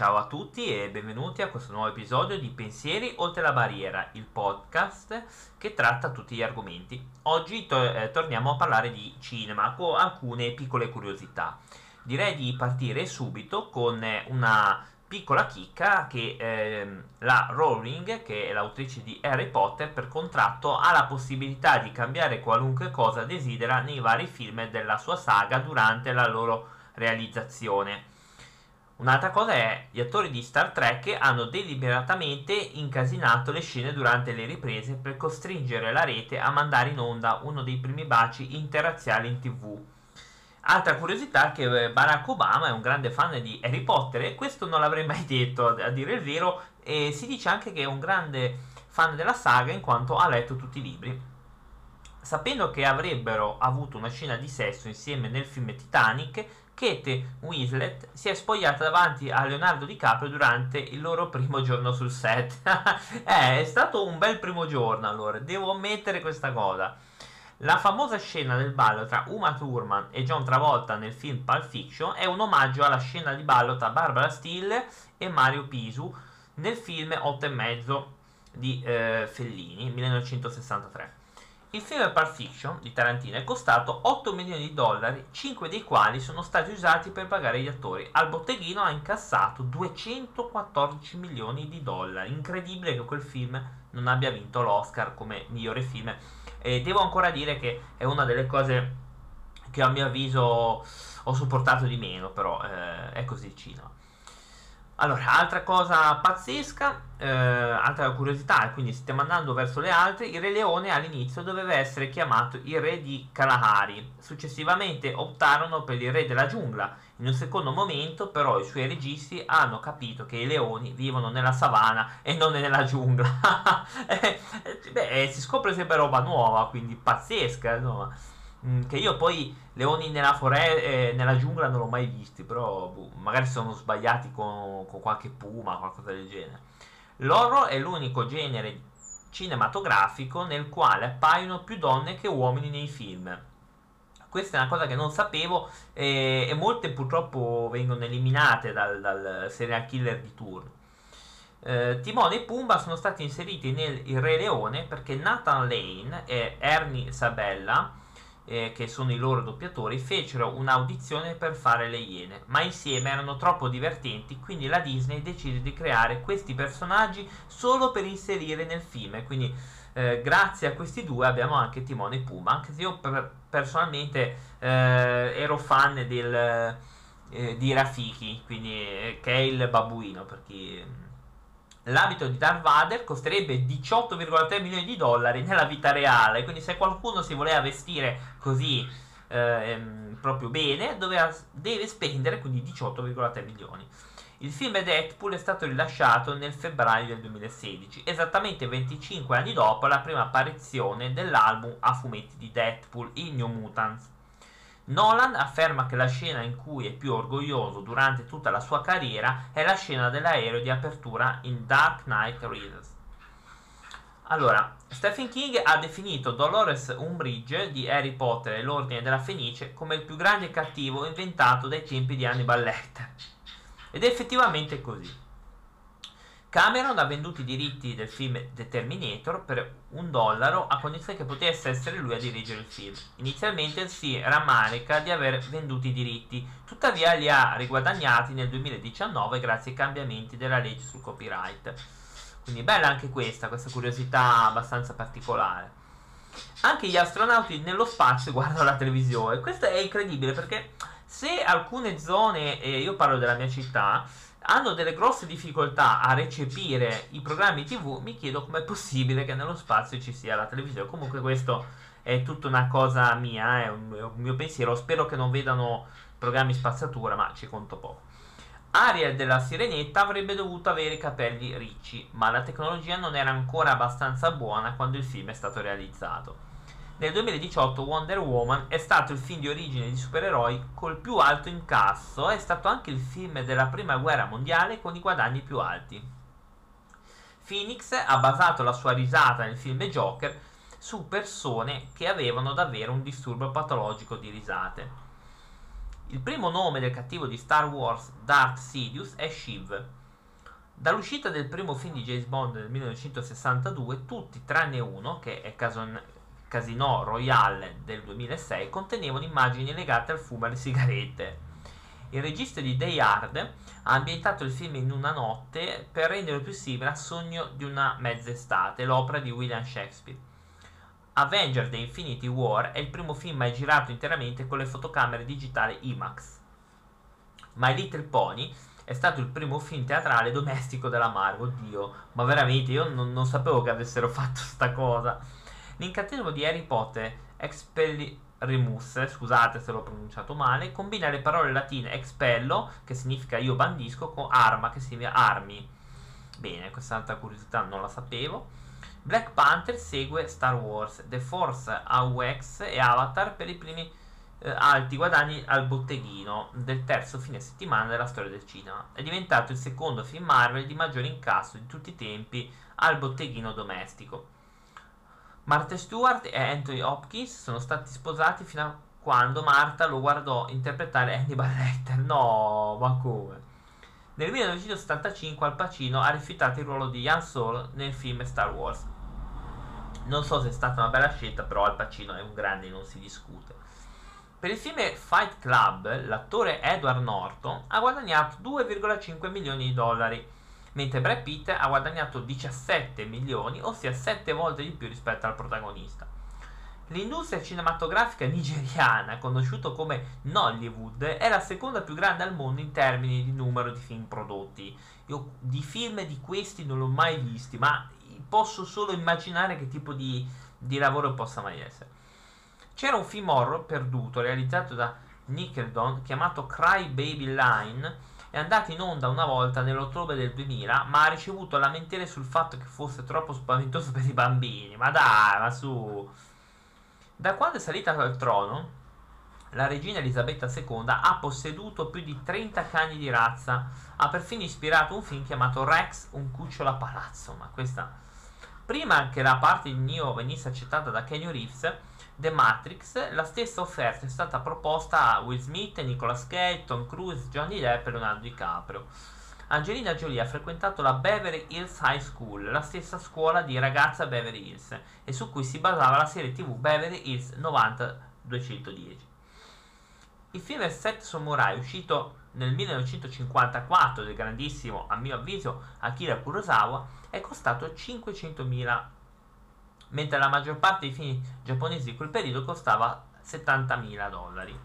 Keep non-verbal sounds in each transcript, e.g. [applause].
Ciao a tutti e benvenuti a questo nuovo episodio di Pensieri oltre la barriera, il podcast che tratta tutti gli argomenti. Oggi to- eh, torniamo a parlare di cinema con alcune piccole curiosità. Direi di partire subito con eh, una piccola chicca che eh, la Rowling, che è l'autrice di Harry Potter, per contratto ha la possibilità di cambiare qualunque cosa desidera nei vari film della sua saga durante la loro realizzazione. Un'altra cosa è, gli attori di Star Trek hanno deliberatamente incasinato le scene durante le riprese per costringere la rete a mandare in onda uno dei primi baci interrazziali in tv. Altra curiosità è che eh, Barack Obama è un grande fan di Harry Potter e questo non l'avrei mai detto, a dire il vero, e si dice anche che è un grande fan della saga in quanto ha letto tutti i libri. Sapendo che avrebbero avuto una scena di sesso insieme nel film Titanic, Kate Winslet si è spogliata davanti a Leonardo DiCaprio durante il loro primo giorno sul set. [laughs] eh, è stato un bel primo giorno allora, devo ammettere questa cosa. La famosa scena del ballo tra Uma Thurman e John Travolta nel film Pulp Fiction è un omaggio alla scena di ballo tra Barbara Steele e Mario Pisu nel film 8 e mezzo di eh, Fellini 1963. Il film Pulp Fiction di Tarantino è costato 8 milioni di dollari, 5 dei quali sono stati usati per pagare gli attori. Al botteghino ha incassato 214 milioni di dollari. Incredibile che quel film non abbia vinto l'Oscar come migliore film. E devo ancora dire che è una delle cose che a mio avviso ho sopportato di meno, però eh, è così il cinema. Allora, altra cosa pazzesca, eh, altra curiosità, quindi stiamo andando verso le altre, il Re Leone all'inizio doveva essere chiamato il Re di Kalahari, successivamente optarono per il Re della Giungla, in un secondo momento però i suoi registi hanno capito che i leoni vivono nella savana e non nella giungla. [laughs] eh, beh, si scopre sempre roba nuova, quindi pazzesca, insomma. Mm, che io poi leoni nella foresta, eh, nella giungla non l'ho mai visti, però boh, magari sono sbagliati con, con qualche puma, qualcosa del genere. L'horror è l'unico genere cinematografico nel quale appaiono più donne che uomini nei film. Questa è una cosa che non sapevo e, e molte purtroppo vengono eliminate dal, dal serial killer di turno. Eh, Timone e Pumba sono stati inseriti nel Il Re Leone perché Nathan Lane e Ernie Sabella eh, che sono i loro doppiatori, fecero un'audizione per fare le Iene, ma insieme erano troppo divertenti, quindi la Disney decise di creare questi personaggi solo per inserire nel film. Quindi eh, grazie a questi due abbiamo anche Timone e Puma, anche se io per, personalmente eh, ero fan del, eh, di Rafiki, quindi, eh, che è il babbuino, perché l'abito di Darth Vader costerebbe 18,3 milioni di dollari nella vita reale. Quindi, se qualcuno si voleva vestire così eh, proprio bene, doveva, deve spendere quindi 18,3 milioni. Il film Deadpool è stato rilasciato nel febbraio del 2016, esattamente 25 anni dopo la prima apparizione dell'album a fumetti di Deadpool, in New Mutants. Nolan afferma che la scena in cui è più orgoglioso durante tutta la sua carriera è la scena dell'aereo di apertura in Dark Knight Rises. Allora, Stephen King ha definito Dolores Umbridge di Harry Potter e l'Ordine della Fenice come il più grande cattivo inventato dai tempi di Hannibal Lecter. Ed è effettivamente così. Cameron ha venduto i diritti del film The Terminator per un dollaro a condizione che potesse essere lui a dirigere il film. Inizialmente si rammarica di aver venduto i diritti, tuttavia li ha riguadagnati nel 2019 grazie ai cambiamenti della legge sul copyright. Quindi bella anche questa, questa curiosità abbastanza particolare. Anche gli astronauti nello spazio [laughs] guardano la televisione. Questo è incredibile perché se alcune zone, eh, io parlo della mia città, hanno delle grosse difficoltà a recepire i programmi tv, mi chiedo com'è possibile che nello spazio ci sia la televisione. Comunque questo è tutta una cosa mia, è un, mio pensiero, spero che non vedano programmi spazzatura, ma ci conto poco. Ariel della Sirenetta avrebbe dovuto avere i capelli ricci, ma la tecnologia non era ancora abbastanza buona quando il film è stato realizzato. Nel 2018 Wonder Woman è stato il film di origine di supereroi col più alto incasso, è stato anche il film della prima guerra mondiale con i guadagni più alti. Phoenix ha basato la sua risata nel film Joker su persone che avevano davvero un disturbo patologico di risate. Il primo nome del cattivo di Star Wars, Darth Sidious, è Shiv. Dall'uscita del primo film di James Bond nel 1962, tutti tranne uno, che è Cason- Casino Royale del 2006, contenevano immagini legate al fumo e alle sigarette. Il regista di Day Hard ha ambientato il film in una notte per renderlo più simile a Sogno di una mezz'estate, l'opera di William Shakespeare. Avenger The Infinity War è il primo film mai girato interamente con le fotocamere digitali IMAX. My Little Pony è stato il primo film teatrale domestico della Marvel. Oddio, ma veramente io non, non sapevo che avessero fatto sta cosa. L'incantesimo di Harry Potter, Expelliarmus, scusate se l'ho pronunciato male, combina le parole latine expello, che significa io bandisco, con arma, che significa armi. Bene, questa altra curiosità non la sapevo. Black Panther segue Star Wars, The Force AUX e Avatar per i primi eh, alti guadagni al botteghino del terzo fine settimana della storia del cinema. È diventato il secondo film Marvel di maggiore incasso di tutti i tempi al botteghino domestico. Martha Stewart e Anthony Hopkins sono stati sposati fino a quando Martha lo guardò interpretare Hannibal Lecter. No, ma come? Nel 1975 Al Pacino ha rifiutato il ruolo di Han Solo nel film Star Wars. Non so se è stata una bella scelta, però Al Pacino è un grande, non si discute. Per il film Fight Club, l'attore Edward Norton ha guadagnato 2,5 milioni di dollari, mentre Brad Pitt ha guadagnato 17 milioni, ossia 7 volte di più rispetto al protagonista. L'industria cinematografica nigeriana, conosciuta come Nollywood, è la seconda più grande al mondo in termini di numero di film prodotti. Io di film di questi non l'ho mai visti, ma posso solo immaginare che tipo di, di lavoro possa mai essere. C'era un film horror perduto realizzato da Nickeldon chiamato Cry Baby Line è andato in onda una volta nell'ottobre del 2000 ma ha ricevuto lamentele sul fatto che fosse troppo spaventoso [laughs] per i bambini. Ma dai ma su. Da quando è salita al trono, la regina Elisabetta II ha posseduto più di 30 cani di razza, ha perfino ispirato un film chiamato Rex, un cucciolo a palazzo, ma questa... Prima che la parte di Neo venisse accettata da Kenny Reeves, The Matrix, la stessa offerta è stata proposta a Will Smith, Nicolas Cage, Tom Cruise, Johnny Depp e Leonardo DiCaprio. Angelina Jolie ha frequentato la Beverly Hills High School, la stessa scuola di ragazza Beverly Hills, e su cui si basava la serie tv Beverly Hills 90-210. Il film Set Samurai, uscito nel 1954 del grandissimo, a mio avviso, Akira Kurosawa, è costato 500.000, mentre la maggior parte dei film giapponesi di quel periodo costava 70.000 dollari.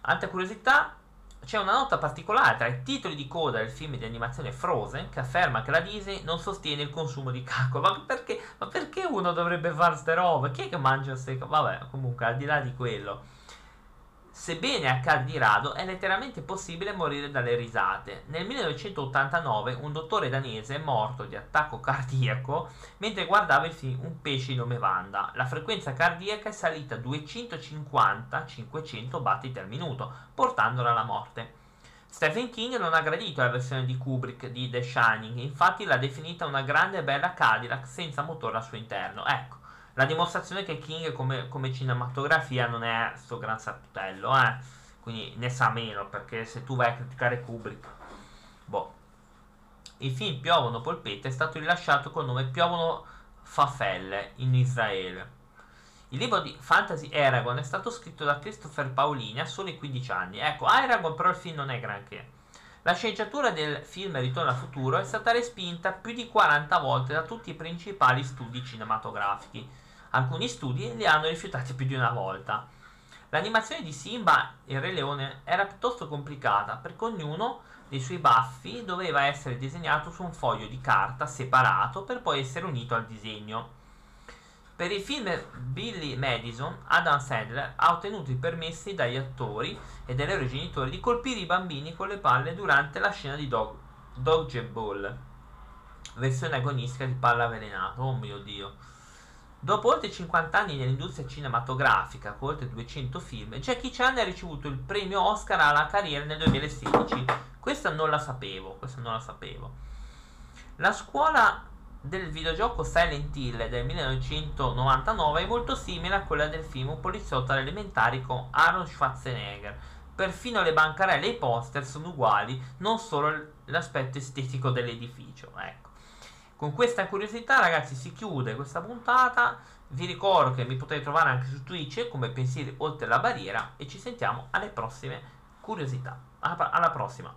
Altra curiosità, c'è una nota particolare tra i titoli di coda del film di animazione Frozen che afferma che la Disney non sostiene il consumo di cacco. Ma perché, ma perché uno dovrebbe fare ste robe? Chi è che mangia queste cose? Vabbè, comunque, al di là di quello. Sebbene accade di rado, è letteralmente possibile morire dalle risate. Nel 1989 un dottore danese è morto di attacco cardiaco mentre guardava il film Un pesce di nome Wanda. La frequenza cardiaca è salita a 250-500 battiti al minuto, portandola alla morte. Stephen King non ha gradito la versione di Kubrick di The Shining, infatti l'ha definita una grande e bella Cadillac senza motore al suo interno. Ecco, la dimostrazione che King come, come cinematografia non è sto gran sattello, eh. Quindi ne sa meno, perché se tu vai a criticare Kubrick, boh. Il film Piovono polpette è stato rilasciato col nome Piovono Fafelle in Israele. Il libro di Fantasy Eragon è stato scritto da Christopher Paolini a soli 15 anni. Ecco, Eragon però il film non è granché. La sceneggiatura del film Ritorno al futuro è stata respinta più di 40 volte da tutti i principali studi cinematografici Alcuni studi li hanno rifiutati più di una volta. L'animazione di Simba e Re Leone era piuttosto complicata perché ognuno dei suoi baffi doveva essere disegnato su un foglio di carta separato per poi essere unito al disegno. Per il film Billy Madison, Adam Sandler ha ottenuto i permessi dagli attori e dai loro genitori di colpire i bambini con le palle durante la scena di Dog, Dodgeball, versione agonistica di palla avvelenata. Oh mio dio. Dopo oltre 50 anni nell'industria cinematografica, con oltre 200 film, Jackie Chan ha ricevuto il premio Oscar alla carriera nel 2016. Questa non la sapevo, questa non la sapevo. La scuola del videogioco Silent Hill del 1999 è molto simile a quella del film Un poliziotto alle elementari con Aaron Schwarzenegger. Perfino le bancarelle e i poster sono uguali, non solo l'aspetto estetico dell'edificio. Ecco. Con questa curiosità, ragazzi, si chiude questa puntata. Vi ricordo che mi potete trovare anche su Twitch come Pensieri Oltre la Barriera e ci sentiamo alle prossime curiosità. alla, prossima!